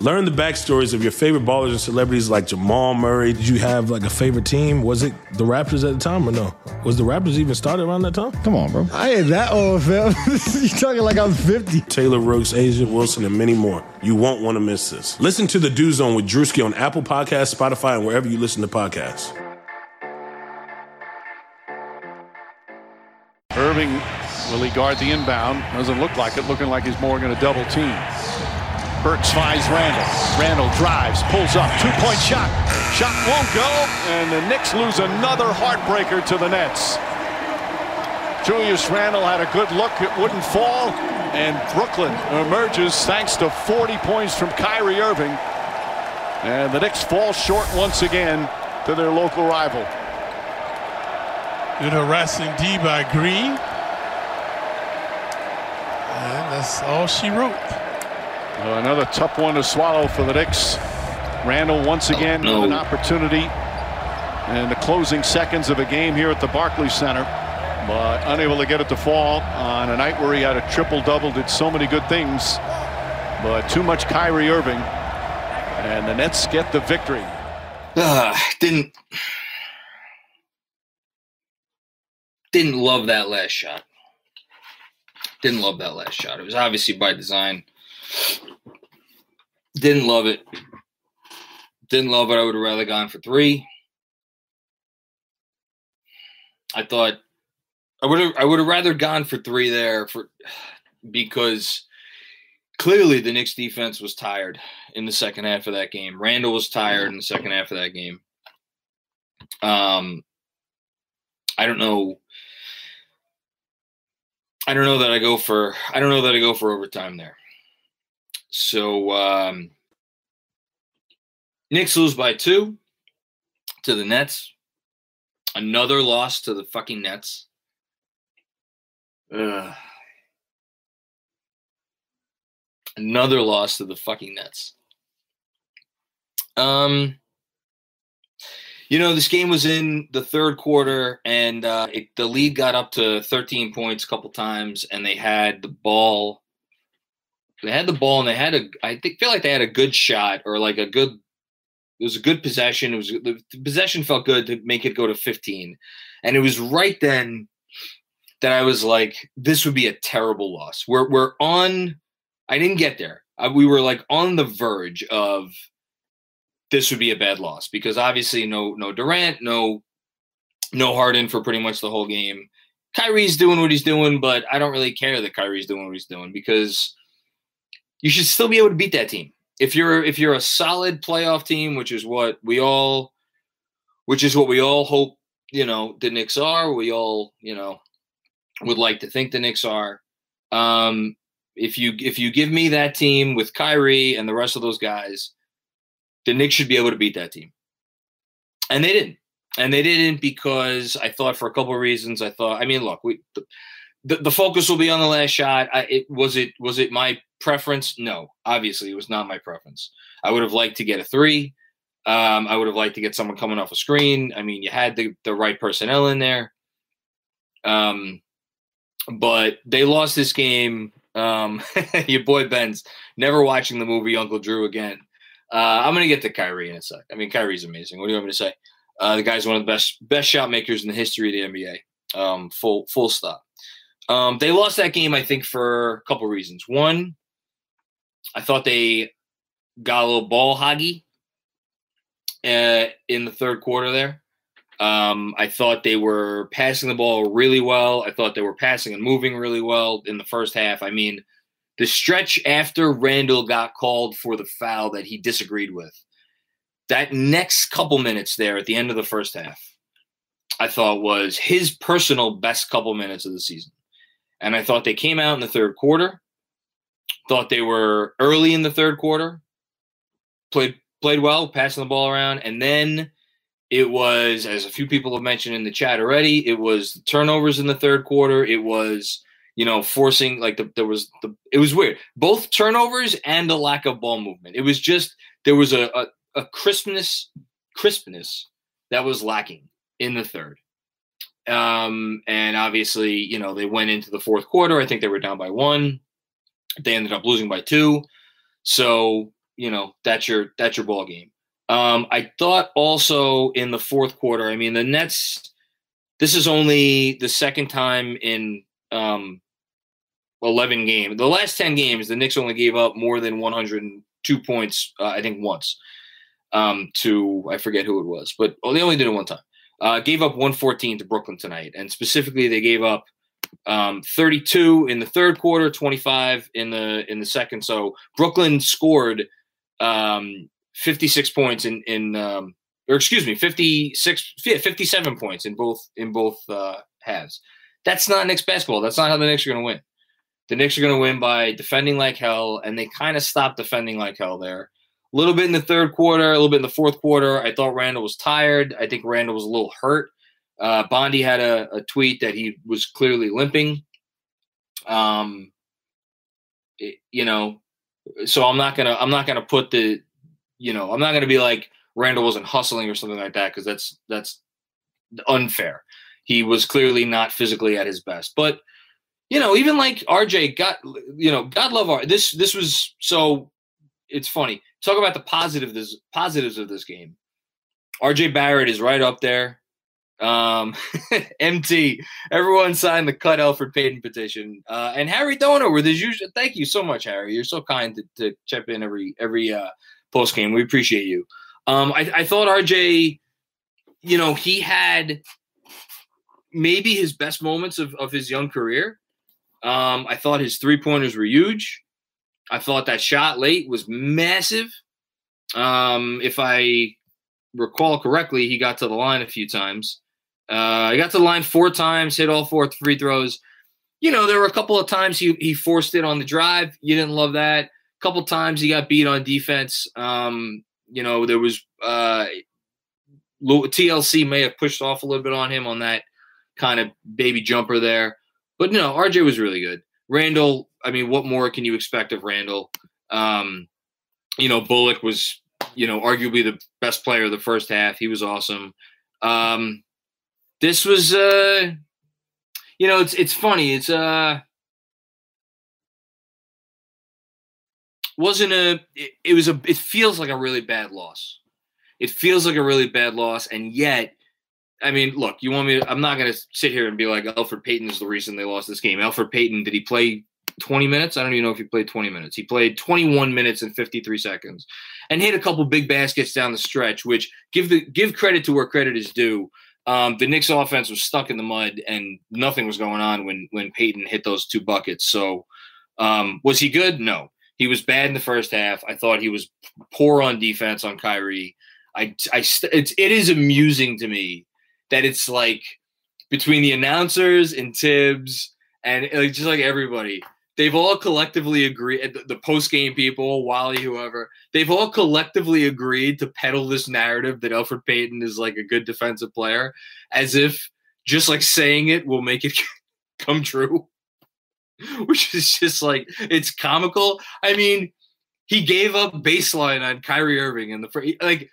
Learn the backstories of your favorite ballers and celebrities like Jamal Murray. Did you have like a favorite team? Was it the Raptors at the time or no? Was the Raptors even started around that time? Come on, bro. I ain't that old, fam. you talking like I'm 50. Taylor Rooks, A'ja Wilson, and many more. You won't want to miss this. Listen to The Dew Zone with Drewski on Apple Podcasts, Spotify, and wherever you listen to podcasts. Irving, will he guard the inbound? Doesn't look like it. Looking like he's more going to double team. Burks finds Randle. Randle drives, pulls up, two-point shot. Shot won't go, and the Knicks lose another heartbreaker to the Nets. Julius Randle had a good look. It wouldn't fall, and Brooklyn emerges thanks to 40 points from Kyrie Irving. And the Knicks fall short once again to their local rival. Good harassing D by Green. And that's all she wrote. Uh, another tough one to swallow for the Knicks. Randle once again Oh, no. with an opportunity in the closing seconds of a game here at the Barclays Center, but unable to get it to fall on a night where he had a triple double, did so many good things, but too much Kyrie Irving, and the Nets get the victory. Ah, didn't didn't love that last shot. Didn't love that last shot. It was obviously by design. Didn't love it. Didn't love it. I would have rather gone for three. I thought I would have I would have rather gone for three there for because clearly the Knicks defense was tired in the second half of that game. Randle was tired in the second half of that game. Um, I don't know. I don't know that I go for. I don't know that I go for overtime there. So um, Knicks lose by two to the Nets. Another loss to the fucking Nets. Ugh. Another loss to the fucking Nets. Um, you know, this game was in the third quarter, and uh, it, the lead got up to 13 points a couple times, and they had the ball. They had the ball, and they had a. I think feel like they had a good shot or like a good. It was a good possession. It was the possession felt good to make it go to 15, and it was right then that I was like, this would be a terrible loss. We're we're on. I didn't get there. Uh, we were like on the verge of this would be a bad loss because obviously no no Durant, no no Harden for pretty much the whole game. Kyrie's doing what he's doing, but I don't really care that Kyrie's doing what he's doing because you should still be able to beat that team. If you're if you're a solid playoff team, which is what we all which is what we all hope, you know, the Knicks are, we all, you know, would like to think the Knicks are. Um if you if you give me that team with Kyrie and the rest of those guys, the Knicks should be able to beat that team. And they didn't. And they didn't because I thought for a couple of reasons. I thought, I mean, look, we the, the, focus will be on the last shot. I, it was it was it my preference? No, obviously it was not my preference. I would have liked to get a three. Um, I would have liked to get someone coming off a screen. I mean, you had the, the right personnel in there. Um, but they lost this game Um, your boy Ben's never watching the movie Uncle Drew again. Uh, I'm gonna get to Kyrie in a sec. I mean, Kyrie's amazing. What do you want me to say? Uh, the guy's one of the best best shot makers in the history of the NBA. Um, full full stop. Um, they lost that game, I think, for a couple reasons. One, I thought they got a little ball hoggy uh, in the third quarter there. Um, I thought they were passing the ball really well. I thought they were passing and moving really well in the first half. I mean, the stretch after Randle got called for the foul that he disagreed with, that next couple minutes there at the end of the first half, I thought was his personal best couple minutes of the season. And I thought they came out in the third quarter, thought they were early in the third quarter, played played well, passing the ball around, and then it was, as a few people have mentioned in the chat already, it was turnovers in the third quarter. It was, you know, forcing like the, there was the it was weird. Both turnovers and the lack of ball movement. It was just there was a a, a crispness crispness that was lacking in the third. Um, and obviously, you know, they went into the fourth quarter. I think they were down by one. They ended up losing by two. So, you know, that's your that's your ball game. Um, I thought also in the fourth quarter, I mean, the Nets, this is only the second time in um, 11 games. The last 10 games, the Knicks only gave up more than 102 points, uh, I think once, um, to, I forget who it was, but oh, they only did it one time. Uh, gave up 114 to Brooklyn tonight. And specifically, they gave up um, 32 in the third quarter, 25 in the in the second. So Brooklyn scored um, 56 points in in um, or excuse me 56 57 points in both in both uh, halves that's not Knicks basketball that's not how the Knicks are going to win the Knicks are going to win by defending like hell and they kind of stopped defending like hell there a little bit in the third quarter a little bit in the fourth quarter I thought Randle was tired I think Randle was a little hurt uh, Bondy had a, a tweet that he was clearly limping um it, you know so I'm not gonna I'm not gonna put the you know, I'm not to be like Randle wasn't hustling or something like that because that's that's unfair. He was clearly not physically at his best, but you know, even like RJ got, you know, God love our this. This was so. It's funny. Talk about the positive this positives of this game. RJ Barrett is right up there. Um, MT, everyone signed the cut Elfrid Payton petition. Uh, and Harry Donor with his usual. Thank you so much, Harry. You're so kind to, to chip in every every uh, post game. We appreciate you. Um, I, I thought RJ, you know, he had maybe his best moments of, of his young career. Um, I thought his three pointers were huge. I thought that shot late was massive. Um, if I recall correctly, he got to the line a few times. Uh, he got to the line four times, hit all four free throws. You know, there were a couple of times he, he forced it on the drive. You didn't love that A couple times he got beat on defense. Um, you know, there was uh, TLC may have pushed off a little bit on him on that kind of baby jumper there. But no, RJ was really good. Randle, I mean, what more can you expect of Randle? Um, you know, Bullock was, you know, arguably the best player of the first half. He was awesome. Um, this was, uh, you know, it's it's funny. It's uh, wasn't a it, it, was a it feels like a really bad loss it feels like a really bad loss and yet i mean look you want me to, i'm not going to sit here and be like Elfrid payton is the reason they lost this game Elfrid payton did he play 20 minutes i don't even know if he played 20 minutes he played 21 minutes and 53 seconds and hit a couple big baskets down the stretch which give the give credit to where credit is due um, the Knicks offense was stuck in the mud and nothing was going on when when Payton hit those two buckets. So um, was he good? No. He was bad in the first half. I thought he was poor on defense on Kyrie. I, I, it's, it is amusing to me that it's like between the announcers and Thibs and like, just like everybody, they've all collectively agreed. The, post game people, Wally, whoever, they've all collectively agreed to peddle this narrative that Elfrid Payton is like a good defensive player, as if just like saying it will make it come true. which is just like it's comical. I mean, he gave up baseline on Kyrie Irving in the. Like,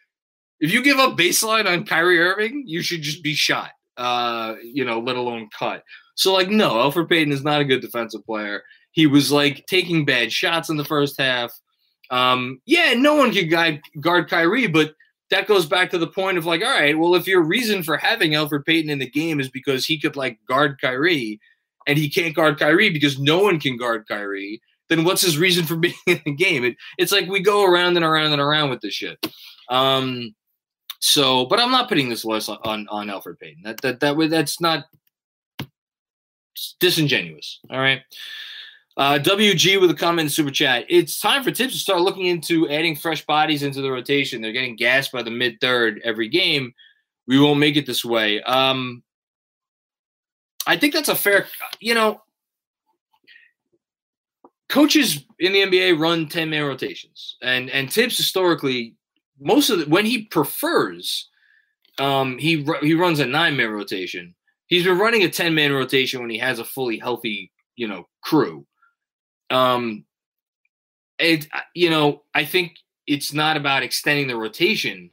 if you give up baseline on Kyrie Irving, you should just be shot. Uh, you know, let alone cut. So, like, no, Elfrid Payton is not a good defensive player. He was like taking bad shots in the first half. Um, yeah, no one can guide, guard Kyrie, but that goes back to the point of like, all right, well, if your reason for having Elfrid Payton in the game is because he could like guard Kyrie and he can't guard Kyrie because no one can guard Kyrie, then what's his reason for being in the game? It, it's like we go around and around and around with this shit. Um, so, but I'm not putting this list on on, Elfrid Payton. That that that way that's not disingenuous. All right. Uh, WG with a comment in super chat. It's time for Thibs to start looking into adding fresh bodies into the rotation. They're getting gassed by the mid third every game. We won't make it this way. Um, I think that's a fair, you know, coaches in the NBA run 10 man rotations. And and Thibs historically, most of the, when he prefers, um, he he runs a nine man rotation. He's been running a 10 man rotation when he has a fully healthy, you know, crew. Um, it, you know, I think it's not about extending the rotation.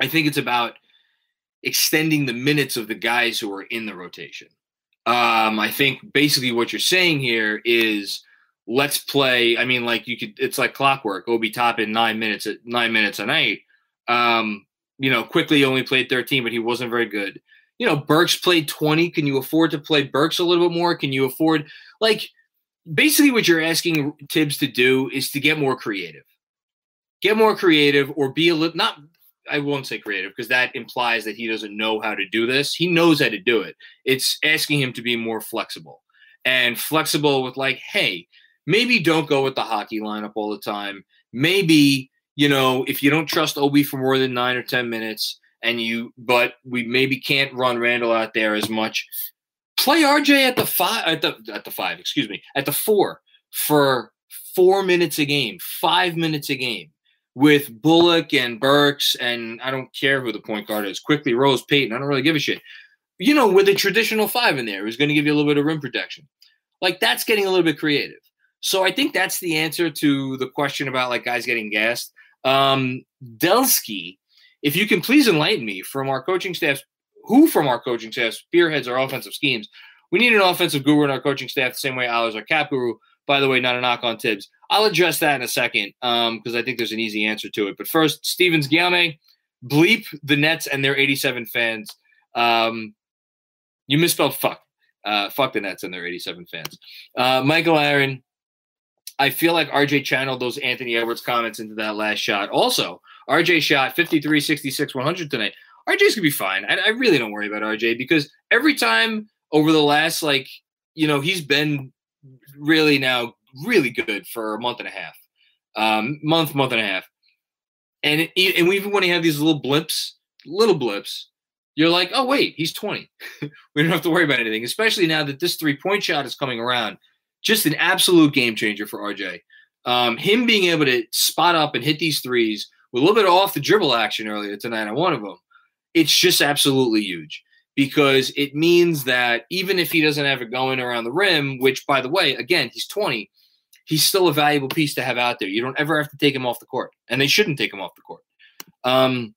I think it's about extending the minutes of the guys who are in the rotation. Um, I think basically what you're saying here is let's play. I mean, like you could, it's like clockwork. Obi Toppin nine minutes at nine minutes a night. Um, you know, Quickley only played 13, but he wasn't very good. You know, Burks played 20. Can you afford to play Burks a little bit more? Can you afford like basically what you're asking Thibs to do is to get more creative. Get more creative or be a little not I won't say creative because that implies that he doesn't know how to do this. He knows how to do it. It's asking him to be more flexible and flexible with like, hey, maybe don't go with the hockey lineup all the time. Maybe, you know, if you don't trust Obi for more than nine or 10 minutes and you, but we maybe can't run Randle out there as much, play RJ at the five at the at the five, excuse me, at the four for four minutes a game, five minutes a game with Bullock and Burks and I don't care who the point guard is, Quickley Rose Payton. I don't really give a shit. You know, with a traditional five in there, who's going to give you a little bit of rim protection. Like that's getting a little bit creative. So I think that's the answer to the question about like guys getting gassed. Um, Delsky, if you can please enlighten me from our coaching staff's who from our coaching staff spearheads our offensive schemes. We need an offensive guru in our coaching staff the same way Al is our cap guru. By the way, not a knock on Thibs. I'll address that in a second because um, I think there's an easy answer to it. But first, Stevens Guillaume, bleep the Nets and their 87 fans. Um, you misspelled fuck. Uh, fuck the Nets and their 87 fans. Uh, Michael Aaron, I feel like RJ channeled those Anthony Edwards comments into that last shot. Also, RJ shot 53, 66, 100 tonight. RJ's gonna be fine. I, I really don't worry about RJ because every time over the last like you know he's been really now really good for a month and a half, um, month, month and a half, and it, and even when he had these little blips, little blips, you're like, oh wait, he's 20. we don't have to worry about anything, especially now that this three point shot is coming around. Just an absolute game changer for RJ. Um, him being able to spot up and hit these threes with a little bit of off the dribble action earlier tonight on one of them it's just absolutely huge because it means that even if he doesn't have it going around the rim, which by the way, again, he's 20, he's still a valuable piece to have out there. You don't ever have to take him off the court, and they shouldn't take him off the court. Um,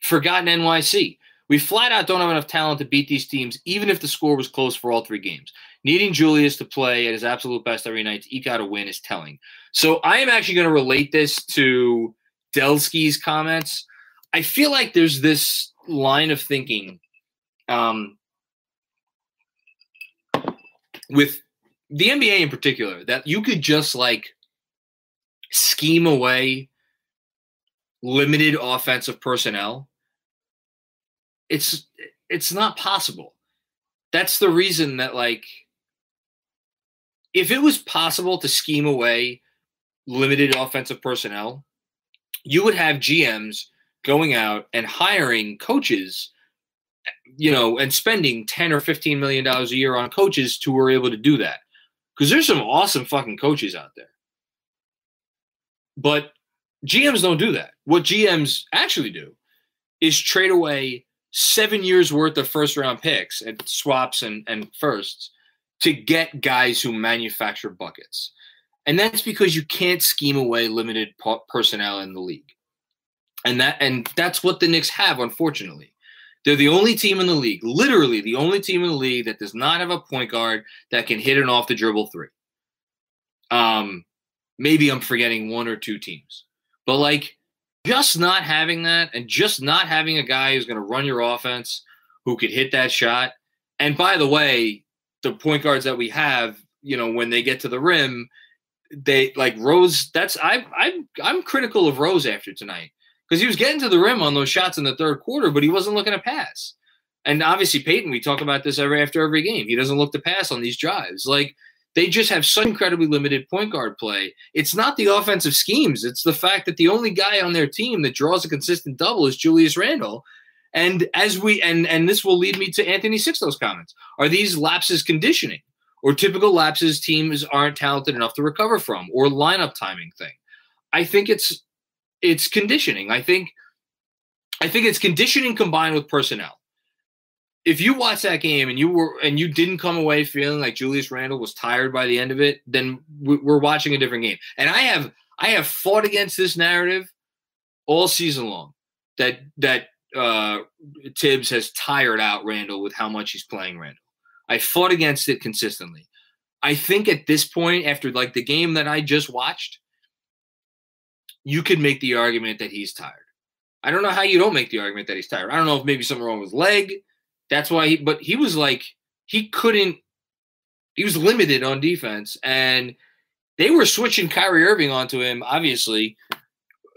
forgotten NYC. We flat out don't have enough talent to beat these teams, even if the score was close for all three games. Needing Julius to play at his absolute best every night to eke out a win is telling. So I am actually going to relate this to Delsky's comments I feel like there's this line of thinking um, with the NBA in particular that you could just like scheme away limited offensive personnel. It's it's not possible. That's the reason that like if it was possible to scheme away limited offensive personnel, you would have GMs going out and hiring coaches you know and spending 10 or 15 million dollars a year on coaches who were able to do that. Because there's some awesome fucking coaches out there. But gms don't do that. What gms actually do is trade away seven years worth of first round picks and swaps and, and firsts to get guys who manufacture buckets and that's because you can't scheme away limited personnel in the league and that and that's what the Knicks have, unfortunately. They're the only team in the league, literally the only team in the league that does not have a point guard that can hit an off the dribble three. Um, maybe I'm forgetting one or two teams, but like just not having that and just not having a guy who's going to run your offense who could hit that shot. And by the way, the point guards that we have, you know, when they get to the rim, they like Rose. That's I I I'm critical of Rose after tonight because he was getting to the rim on those shots in the third quarter, but he wasn't looking to pass. And obviously, Payton, we talk about this every after every game. He doesn't look to pass on these drives. Like they just have such incredibly limited point guard play. It's not the offensive schemes; it's the fact that the only guy on their team that draws a consistent double is Julius Randle. And as we and and this will lead me to Anthony Sixto's comments: Are these lapses conditioning? or typical lapses teams aren't talented enough to recover from or lineup timing thing. I think it's it's conditioning. I think I think it's conditioning combined with personnel. If you watch that game and you were and you didn't come away feeling like Julius Randle was tired by the end of it, then we're watching a different game. And I have I have fought against this narrative all season long that that uh, Thibs has tired out Randle with how much he's playing Randle. I fought against it consistently. I think at this point, after like the game that I just watched, you could make the argument that he's tired. I don't know how you don't make the argument that he's tired. I don't know if maybe something wrong with his leg. That's why he, but he was like, he couldn't, he was limited on defense. And they were switching Kyrie Irving onto him, obviously,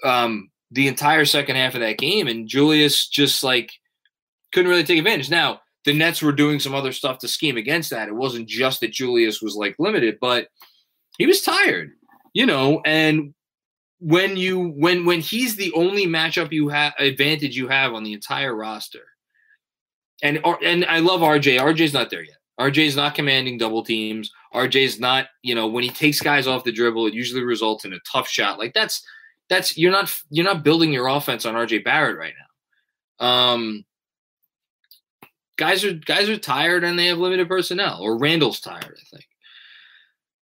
um, the entire second half of that game. And Julius just like couldn't really take advantage. Now, the Nets were doing some other stuff to scheme against that. It wasn't just that Julius was like limited, but he was tired, you know, and when you when when he's the only matchup you have advantage you have on the entire roster. And and I love RJ. RJ's not there yet. RJ's not commanding double teams. RJ's not, you know, when he takes guys off the dribble, it usually results in a tough shot. Like that's that's you're not you're not building your offense on RJ Barrett right now. Um guys are guys are tired and they have limited personnel. Or Randle's tired, I think.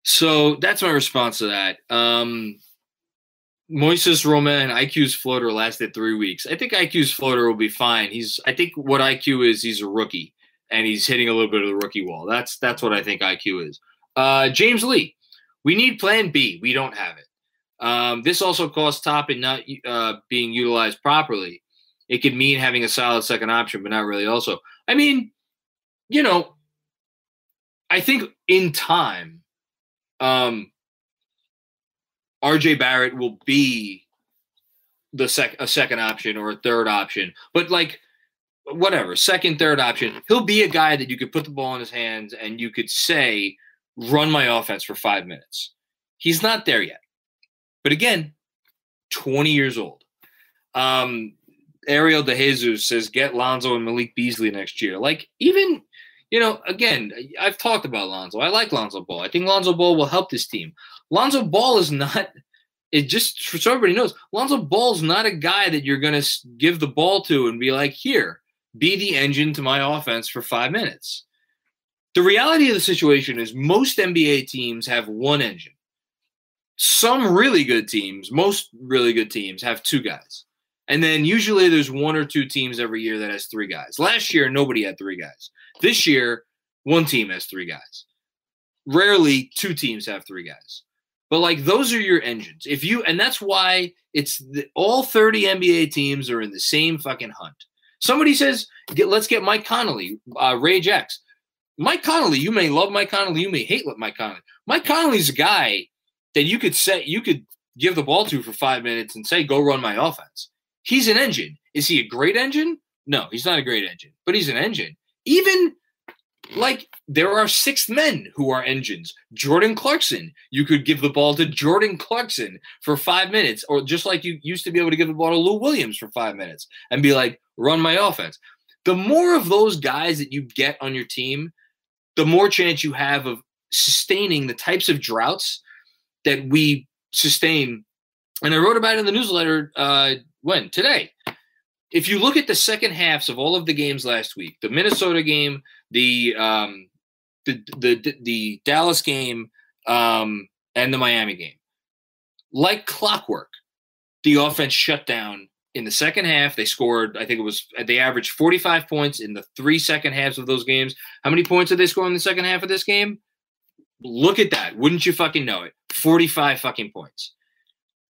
So that's my response to that. Um, Moises Roman IQ's floater lasted three weeks. I think IQ's floater will be fine. He's I think what IQ is, he's a rookie and he's hitting a little bit of the rookie wall. That's that's what I think IQ is. Uh, James Lee, we need Plan B. We don't have it. Um, this also costs Toppin not uh, being utilized properly. It could mean having a solid second option, but not really. Also, I mean, you know, I think in time, um, RJ Barrett will be the sec a second option or a third option, but like whatever, second, third option, he'll be a guy that you could put the ball in his hands and you could say, run my offense for five minutes. He's not there yet. But again, 20 years old. Um, Ariel De Jesus says get Lonzo and Malik Beasley next year. Like even you know, again, I've talked about Lonzo. I like Lonzo Ball. I think Lonzo Ball will help this team. Lonzo Ball is not. It just so everybody knows, Lonzo Ball is not a guy that you're going to give the ball to and be like, "Here, be the engine to my offense for five minutes." The reality of the situation is most NBA teams have one engine. Some really good teams, most really good teams, have two guys. And then usually there's one or two teams every year that has three guys. Last year, nobody had three guys. This year, one team has three guys. Rarely, two teams have three guys. But like those are your engines. If you and that's why it's the, all 30 NBA teams are in the same fucking hunt. Somebody says, get, "Let's get Mike Conley, uh, Rage X." Mike Conley, you may love Mike Conley, you may hate Mike Conley. Mike Conley's a guy that you could say you could give the ball to for five minutes and say, "Go run my offense." He's an engine. Is he a great engine? No, he's not a great engine, but he's an engine. Even like there are six men who are engines. Jordan Clarkson, you could give the ball to Jordan Clarkson for five minutes, or just like you used to be able to give the ball to Lou Williams for five minutes and be like, run my offense. The more of those guys that you get on your team, the more chance you have of sustaining the types of droughts that we sustain. And I wrote about it in the newsletter uh, when? Today. If you look at the second halves of all of the games last week, the Minnesota game, the um, the, the the Dallas game, um, and the Miami game, like clockwork, the offense shut down in the second half, they scored, I think it was, they averaged 45 points in the three second halves of those games. How many points did they score in the second half of this game? Look at that. Wouldn't you fucking know it? 45 fucking points.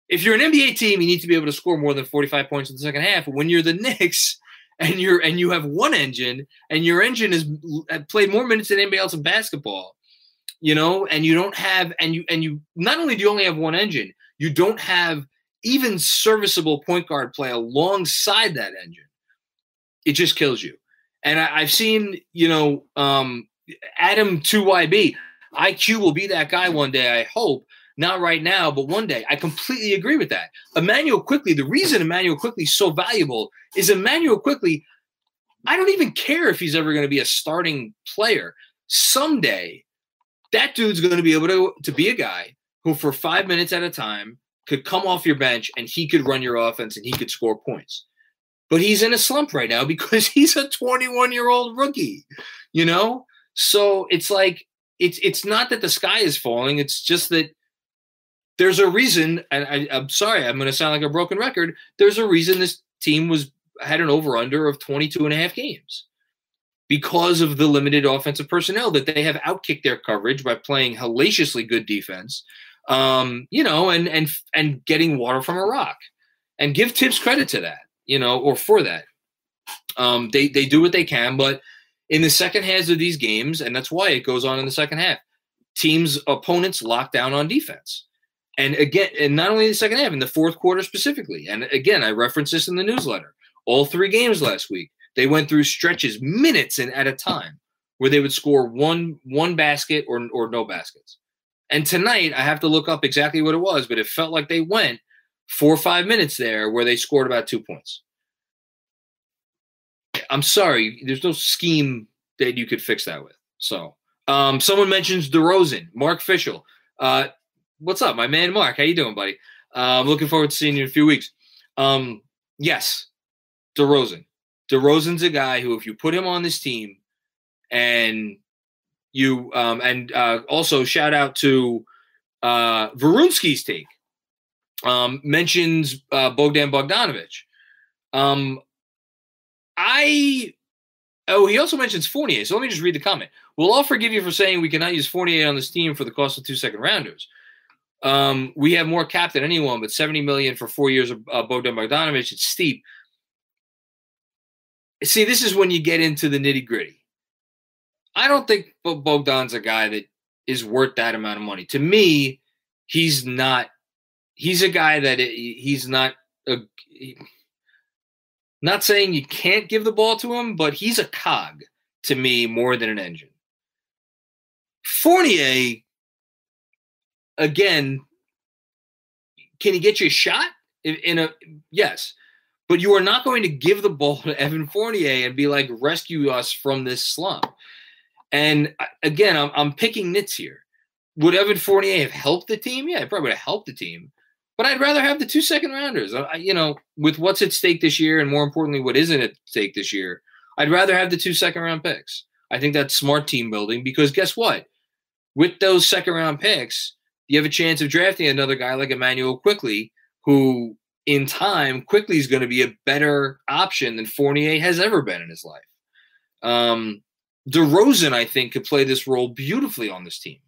If you're an NBA team, you need to be able to score more than 45 points in the second half. When you're the Knicks and you're and you have one engine and your engine has played more minutes than anybody else in basketball, you know, and you don't have and you and you not only do you only have one engine, you don't have even serviceable point guard play alongside that engine, it just kills you. And I, have seen, you know, um, Adam 2YB, IQ will be that guy one day, I hope. Not right now, but one day. I completely agree with that. Immanuel Quickley, the reason Immanuel Quickley is so valuable is Immanuel Quickley, I don't even care if he's ever going to be a starting player. Someday, that dude's going to be able to, to be a guy who, for five minutes at a time, could come off your bench and he could run your offense and he could score points. But he's in a slump right now because he's a 21 year old rookie, you know? So it's like, it's it's not that the sky is falling. It's just that there's a reason, and I, I'm sorry, I'm going to sound like a broken record. There's a reason this team was had an over under of 22 and a half games because of the limited offensive personnel that they have outkicked their coverage by playing hellaciously good defense um, you know, and and and getting water from a rock. And give Thibs credit to that, you know, or for that. Um, they they do what they can, but in the second halves of these games, and that's why it goes on in the second half, teams opponents lock down on defense. And again, and not only in the second half, in the fourth quarter specifically. And again, I referenced this in the newsletter. All three games last week, they went through stretches, minutes and at a time, where they would score one one basket or or no baskets. And tonight, I have to look up exactly what it was, but it felt like they went four or five minutes there where they scored about two points. I'm sorry, there's no scheme that you could fix that with. So, um, someone mentions DeRozan, Mark Fischel. Uh, what's up, my man, Mark? How you doing, buddy? Uh, I'm looking forward to seeing you in a few weeks. Um, yes, DeRozan. DeRozan's a guy who, if you put him on this team and you um, and uh, also shout out to uh, Varunski's take um, mentions uh, Bogdan Bogdanovic. Um, I oh he also mentions Fournier. So let me just read the comment. We'll all forgive you for saying we cannot use Fournier on this team for the cost of two second rounders. Um, we have more cap than anyone, but 70 million for four years of uh, Bogdan Bogdanovic. It's steep. See, this is when you get into the nitty gritty. I don't think Bogdan's a guy that is worth that amount of money. To me, he's not. He's a guy that he's not a. Not saying you can't give the ball to him, but he's a cog to me more than an engine. Fournier, again, can he get you a shot? In, a yes, but you are not going to give the ball to Evan Fournier and be like, rescue us from this slump. And uh, again, I'm, I'm picking nits here. Would Evan Fournier have helped the team? Yeah, it probably would have helped the team. But I'd rather have the two second rounders. I, you know, with what's at stake this year, and more importantly, what isn't at stake this year, I'd rather have the two second round picks. I think that's smart team building because guess what? With those second round picks, you have a chance of drafting another guy like Immanuel Quickley, who in time Quickley is going to be a better option than Fournier has ever been in his life. Um, DeRozan, I think, could play this role beautifully on this team.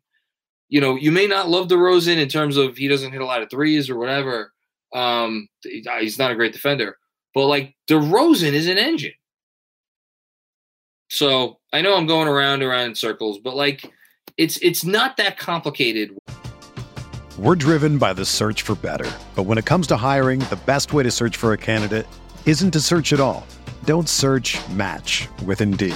You know, you may not love DeRozan in terms of he doesn't hit a lot of threes or whatever. Um, he's not a great defender, but like DeRozan is an engine. So I know I'm going around around in circles, but like it's it's not that complicated. We're driven by the search for better, but when it comes to hiring, the best way to search for a candidate isn't to search at all. Don't search. Match with Indeed.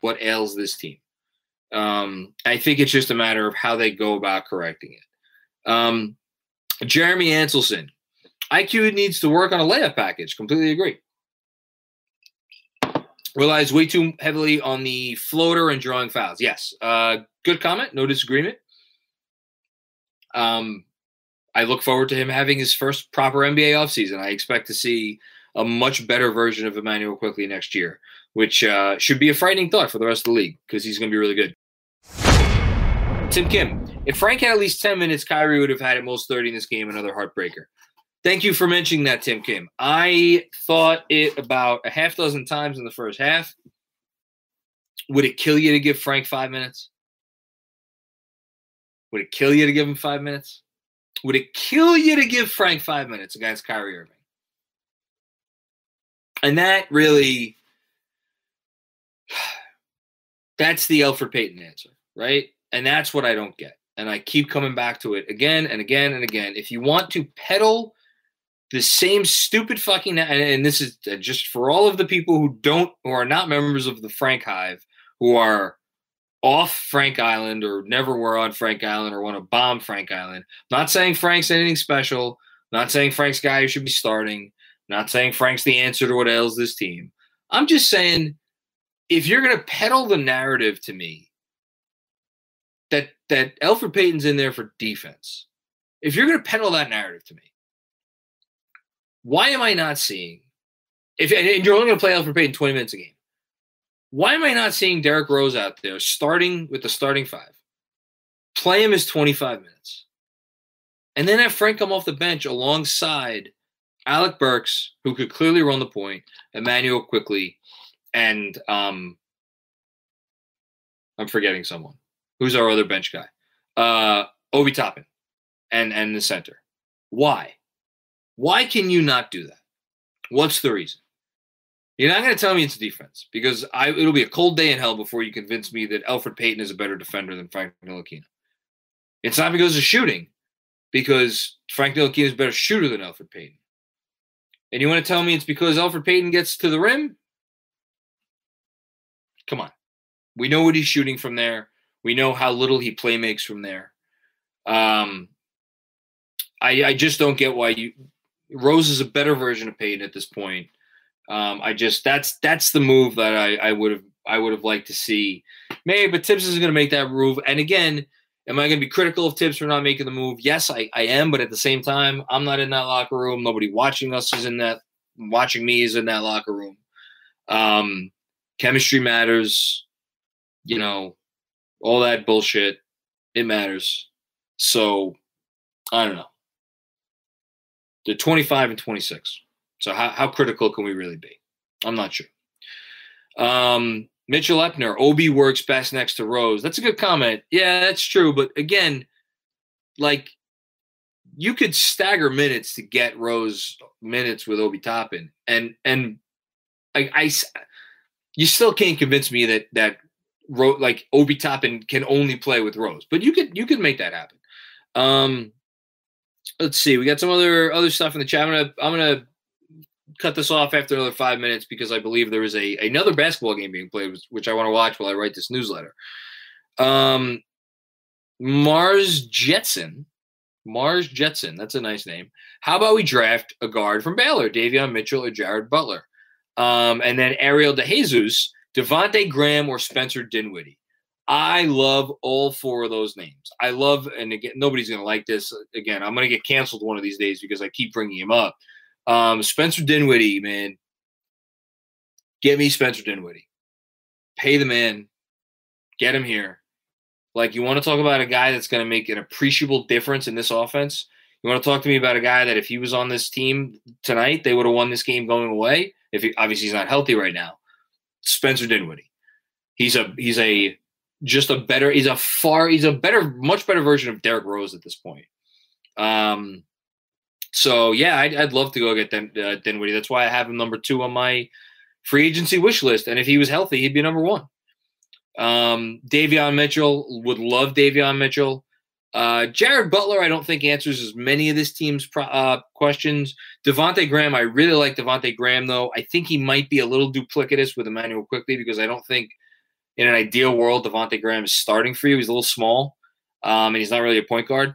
What ails this team? Um, I think it's just a matter of how they go about correcting it. Um, Jeremy Anselson, IQ needs to work on a layup package. Completely agree. Relies way too heavily on the floater and drawing fouls. Yes, uh, good comment. No disagreement. Um, I look forward to him having his first proper NBA offseason. I expect to see a much better version of Immanuel Quickley next year, which uh, should be a frightening thought for the rest of the league because he's going to be really good. Tim Kim, if Frank had at least 10 minutes, Kyrie would have had at most 30 in this game, another heartbreaker. Thank you for mentioning that, Tim Kim. I thought it about a half dozen times in the first half. Would it kill you to give Frank five minutes? Would it kill you to give him five minutes? Would it kill you to give Frank five minutes against Kyrie Irving? And that really, that's the Elfrid Payton answer, right? And that's what I don't get. And I keep coming back to it again and again and again. If you want to peddle the same stupid fucking, and, and this is uh, just for all of the people who don't, who are not members of the Frank Hive, who are off Frank Island or never were on Frank Island or want to bomb Frank Island. Not saying Frank's anything special. Not saying Frank's guy who should be starting. Not saying Frank's the answer to what ails this team. I'm just saying if you're going to peddle the narrative to me that that Elfrid Payton's in there for defense, if you're going to peddle that narrative to me, why am I not seeing if and you're only going to play Elfrid Payton 20 minutes a game? Why am I not seeing Derrick Rose out there starting with the starting five? Play him as 25 minutes. And then have Frank come off the bench alongside Alec Burks, who could clearly run the point, Immanuel Quickley, and um, I'm forgetting someone. Who's our other bench guy? Uh, Obi Toppin, and and the center. Why? Why can you not do that? What's the reason? You're not going to tell me it's defense because I, it'll be a cold day in hell before you convince me that Elfrid Payton is a better defender than Frank Ntilikina. It's not because of shooting, because Frank Ntilikina is a better shooter than Elfrid Payton. And you want to tell me it's because Elfrid Payton gets to the rim? Come on. We know what he's shooting from there. We know how little he play makes from there. Um, I, I just don't get why you Rose is a better version of Payton at this point. Um, I just that's that's the move that I, I would have I would have liked to see. Maybe, but Thibs is going to make that move. And again, am I going to be critical of Thibs for not making the move? Yes, I, I am. But at the same time, I'm not in that locker room. Nobody watching us is in that. Watching me is in that locker room. Um, chemistry matters. You know, all that bullshit. It matters. So I don't know. They're 25 and 26. So how, how critical can we really be? I'm not sure. Um, Mitchell Epner, Obi works best next to Rose. That's a good comment. Yeah, that's true. But again, like you could stagger minutes to get Rose minutes with Obi Toppin, and and I, I you still can't convince me that that Ro, like Obi Toppin can only play with Rose, but you could you could make that happen. Um, let's see. We got some other other stuff in the chat. I'm gonna I'm gonna cut this off after another five minutes because I believe there is a another basketball game being played, which I want to watch while I write this newsletter. Um, Mars Jetson, Mars Jetson, that's a nice name. How about we draft a guard from Baylor, Davion Mitchell or Jared Butler, um, and then Ariel DeJesus, Devonte Graham or Spencer Dinwiddie. I love all four of those names. I love, and again, nobody's going to like this. Again, I'm going to get canceled one of these days because I keep bringing him up. Um, Spencer Dinwiddie, man, get me Spencer Dinwiddie. Pay the man, get him here. Like, you want to talk about a guy that's going to make an appreciable difference in this offense? You want to talk to me about a guy that if he was on this team tonight, they would have won this game going away? If he, obviously he's not healthy right now, Spencer Dinwiddie. He's a he's a just a better. He's a far. He's a better, much better version of Derrick Rose at this point. Um, so yeah, I'd, I'd love to go get uh, Dinwiddie. That's why I have him number two on my free agency wish list. And if he was healthy, he'd be number one. Um, Davion Mitchell would love Davion Mitchell. Uh, Jared Butler, I don't think answers as many of this team's pro- uh, questions. Devonte Graham, I really like Devonte Graham though. I think he might be a little duplicitous with Immanuel Quickley because I don't think in an ideal world Devonte Graham is starting for you. He's a little small, um, and he's not really a point guard.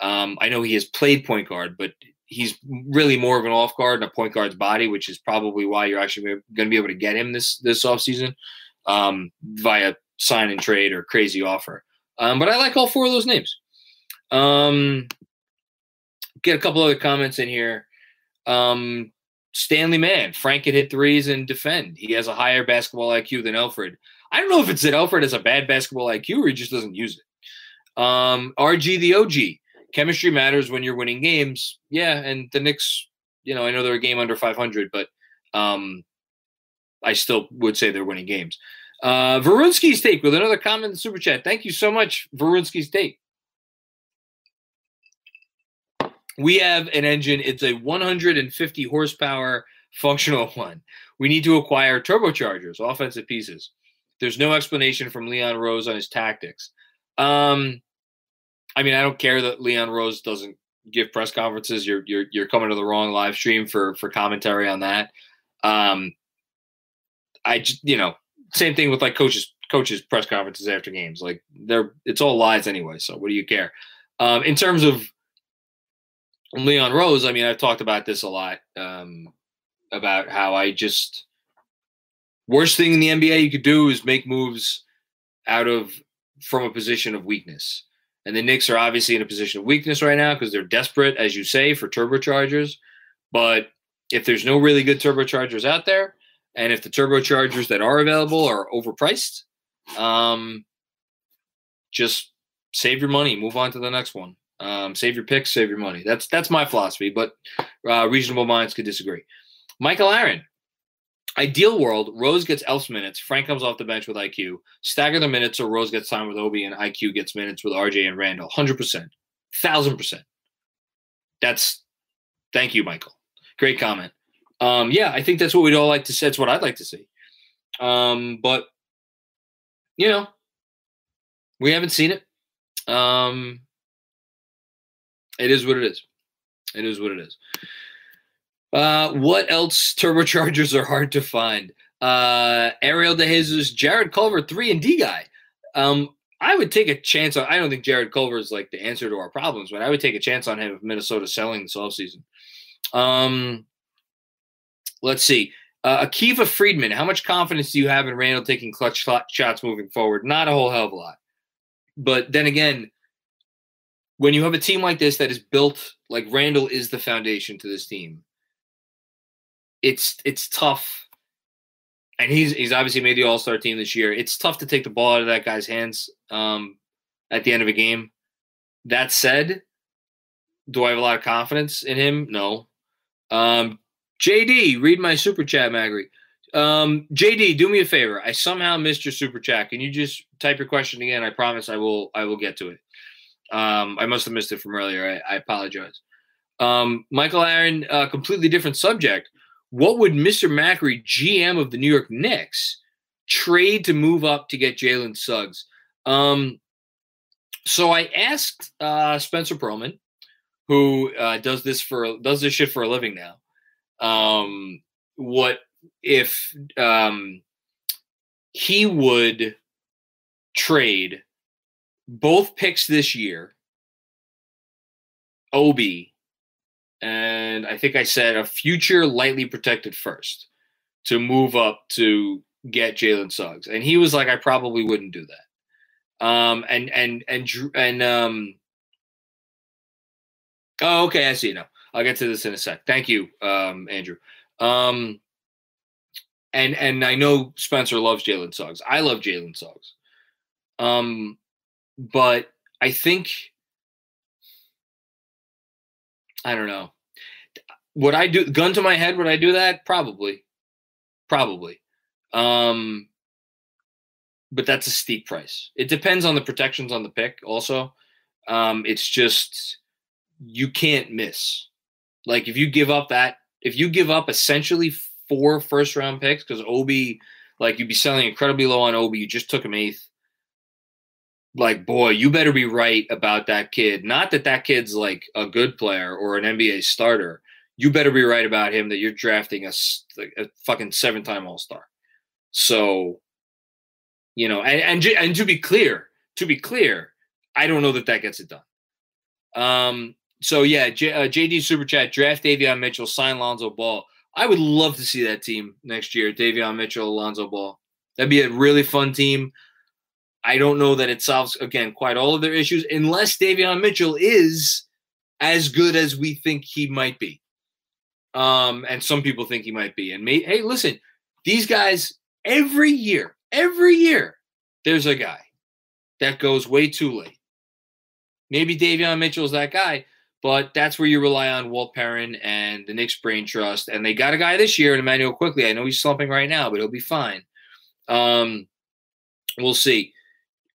Um, I know he has played point guard, but he's really more of an off guard and a point guard's body, which is probably why you're actually going to be able to get him this this offseason um, via sign and trade or crazy offer. Um, but I like all four of those names. Um, get a couple other comments in here. Um, Stanley Mann, Frank can hit threes and defend. He has a higher basketball IQ than Elfrid. I don't know if it's that Elfrid has a bad basketball IQ or he just doesn't use it. Um, RG the OG, chemistry matters when you're winning games. Yeah, and the Knicks, you know, I know they're a game under 500, but um, I still would say they're winning games. Uh, Varunsky's take with another comment in the super chat. Thank you so much, Varunsky's take. We have an engine. It's a 150 horsepower functional one. We need to acquire turbochargers, offensive pieces. There's no explanation from Leon Rose on his tactics. Um, I mean, I don't care that Leon Rose doesn't give press conferences. You're you're you're coming to the wrong live stream for for commentary on that. Um, I you know same thing with like coaches coaches press conferences after games. Like they're it's all lies anyway. So what do you care? Um, in terms of Leon Rose, I mean, I've talked about this a lot um, about how I just worst thing in the NBA you could do is make moves out of from a position of weakness. And the Knicks are obviously in a position of weakness right now because they're desperate, as you say, for turbochargers. But if there's no really good turbochargers out there, and if the turbochargers that are available are overpriced, um, just save your money, move on to the next one. Um, save your picks, save your money. That's that's my philosophy, but uh, reasonable minds could disagree. Michael Aaron, ideal world, Rose gets Elf's minutes. Frank comes off the bench with IQ. Stagger the minutes so Rose gets time with Obi and IQ gets minutes with RJ and Randle. Hundred percent, thousand percent. That's thank you, Michael. Great comment. Um, yeah, I think that's what we'd all like to see. That's what I'd like to see. Um, but you know, we haven't seen it. Um, it is what it is. It is what it is. Uh, what else? Turbochargers are hard to find. Uh, Ariel De Jesus, Jarrett Culver, three and D guy. Um, I would take a chance on. I don't think Jarrett Culver is like the answer to our problems, but I would take a chance on him if Minnesota's selling this offseason. Um, let's see. Uh, Akiva Friedman, how much confidence do you have in Randle taking clutch shots moving forward? Not a whole hell of a lot. But then again, when you have a team like this that is built like Randle is the foundation to this team, it's it's tough. And he's he's obviously made the All Star team this year. It's tough to take the ball out of that guy's hands um, at the end of a game. That said, do I have a lot of confidence in him? No. Um, JD, read my super chat, Macri. Um, JD, do me a favor. I somehow missed your super chat. Can you just type your question again? I promise I will. I will get to it. Um, I must have missed it from earlier. I, I apologize. Um, Michael Aaron, uh, completely different subject. What would Mr. Macri, GM of the New York Knicks, trade to move up to get Jalen Suggs? Um, so I asked uh, Spencer Pearlman, who uh, does this for does this shit for a living now. Um, what if um, he would trade both picks this year, Obi, and I think I said a future lightly protected first to move up to get Jalen Suggs, and he was like, I probably wouldn't do that. Um, and and and and um. Oh, okay, I see now. I'll get to this in a sec. Thank you, um, Andrew. Um, and and I know Spencer loves Jalen Suggs. I love Jalen Suggs. Um, but I think I don't know. Would I do gun to my head? Would I do that? Probably, probably. Um, but that's a steep price. It depends on the protections on the pick. Also, um, it's just you can't miss. Like if you give up that, if you give up essentially four first round picks because Obi, like you'd be selling incredibly low on Obi. You just took him eighth. Like boy, you better be right about that kid. Not that that kid's like a good player or an NBA starter. You better be right about him that you're drafting a, a fucking seven time All Star. So you know, and, and and to be clear, to be clear, I don't know that that gets it done. Um. So yeah, J, uh, JD Super Chat draft Davion Mitchell, sign Lonzo Ball. I would love to see that team next year. Davion Mitchell, Lonzo Ball. That'd be a really fun team. I don't know that it solves again quite all of their issues unless Davion Mitchell is as good as we think he might be. Um, and some people think he might be. And may, hey, listen, these guys every year, Every year, there's a guy that goes way too late. Maybe Davion Mitchell is that guy, but that's where you rely on Walt Perrin and the Knicks Brain Trust. And they got a guy this year, Immanuel Quickley. I know he's slumping right now, but he'll be fine. Um, we'll see.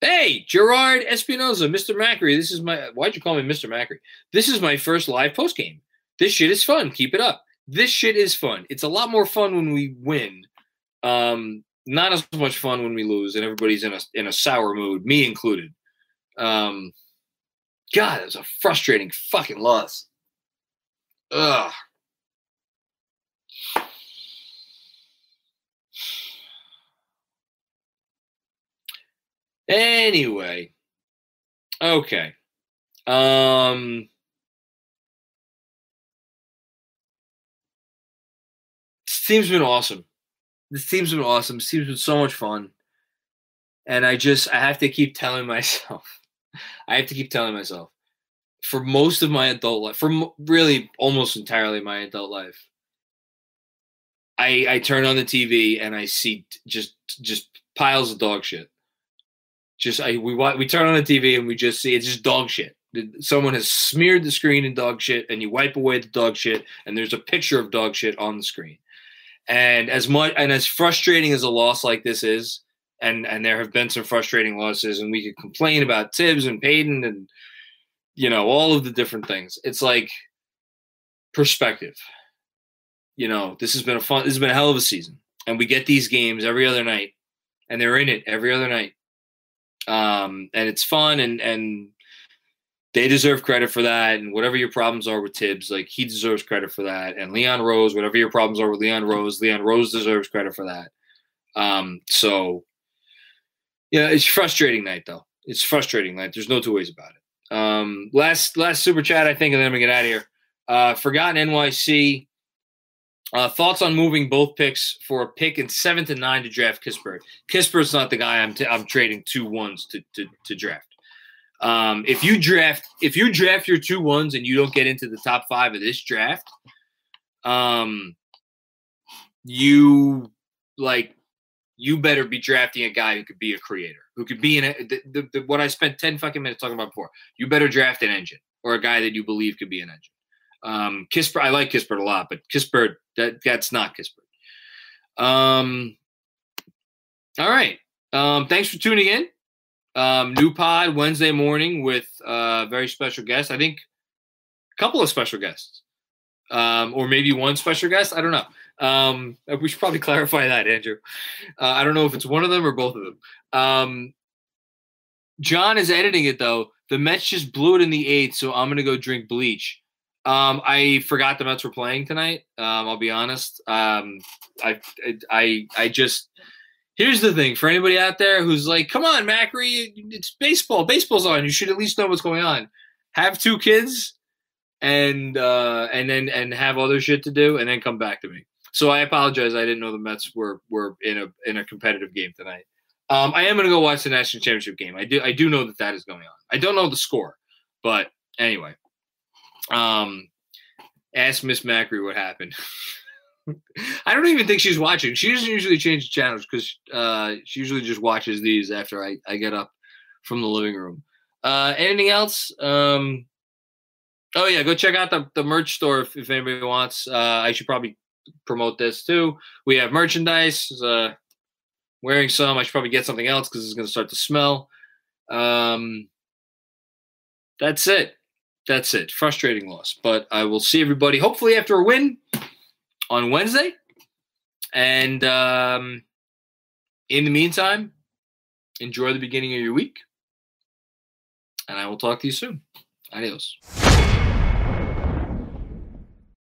Hey, Gerard Espinoza, Mr. Macri. This is my. Why'd you call me Mr. Macri? This is my first live post game. This shit is fun. Keep it up. This shit is fun. It's a lot more fun when we win. Um, not as much fun when we lose and everybody's in a in a sour mood, me included. Um, God, it was a frustrating fucking loss. Ugh. Anyway, okay. Um, this team's been awesome this team's been awesome. This team's been so much fun. And I just I have to keep telling myself, I have to keep telling myself, for most of my adult life, for really almost entirely my adult life, I I turn on the TV and I see just just piles of dog shit. Just I we we turn on the TV and we just see it's just dog shit. Someone has smeared the screen in dog shit, and you wipe away the dog shit, and there's a picture of dog shit on the screen. And as much and as frustrating as a loss like this is, and and there have been some frustrating losses, and we could complain about Thibs and Payton and you know all of the different things. It's like perspective. You know, this has been a fun. This has been a hell of a season, and we get these games every other night, and they're in it every other night. Um, and it's fun, and and they deserve credit for that. And whatever your problems are with Thibs, like he deserves credit for that. And Leon Rose, whatever your problems are with Leon Rose, Leon Rose deserves credit for that. Um, so yeah, it's frustrating night though. It's frustrating night. There's no two ways about it. Um, last last super chat, I think, and then we get out of here. Uh, Forgotten NYC. Uh, thoughts on moving both picks for a pick in seven to nine to draft Kispert? Kispert's not the guy I'm t- I'm trading two ones to to, to draft. Um, if you draft if you draft your two ones and you don't get into the top five of this draft, um, you like you better be drafting a guy who could be a creator, who could be in a, the, the, the, what I spent ten fucking minutes talking about before. You better draft an engine or a guy that you believe could be an engine. Um, Kispert, I like Kispert a lot, but Kispert that that's not Kispert. Um, all right. Um, thanks for tuning in. Um, new pod Wednesday morning with a very special guest. I think a couple of special guests, um, or maybe one special guest. I don't know. Um, we should probably clarify that, Andrew. Uh, I don't know if it's one of them or both of them. Um, John is editing it though. The Mets just blew it in the eighth, so I'm gonna go drink bleach. Um, I forgot the Mets were playing tonight. Um, I'll be honest. Um, I, I, I just here's the thing for anybody out there who's like, come on, Macri, it's baseball. Baseball's on. You should at least know what's going on. Have two kids and uh and then and have other shit to do and then come back to me. So I apologize. I didn't know the Mets were were in a in a competitive game tonight. Um, I am going to go watch the national championship game. I do I do know that that is going on. I don't know the score, but anyway. Um, ask Miss Macri what happened. I don't even think she's watching. She doesn't usually change channels because uh, she usually just watches these after I, I get up from the living room. Uh, anything else? Um, oh yeah, go check out the, the merch store if, if anybody wants. Uh, I should probably promote this too. We have merchandise. Uh, wearing some. I should probably get something else because it's going to start to smell. Um, that's it. That's it. Frustrating loss. But I will see everybody hopefully after a win on Wednesday. And um, in the meantime, enjoy the beginning of your week. And I will talk to you soon. Adios.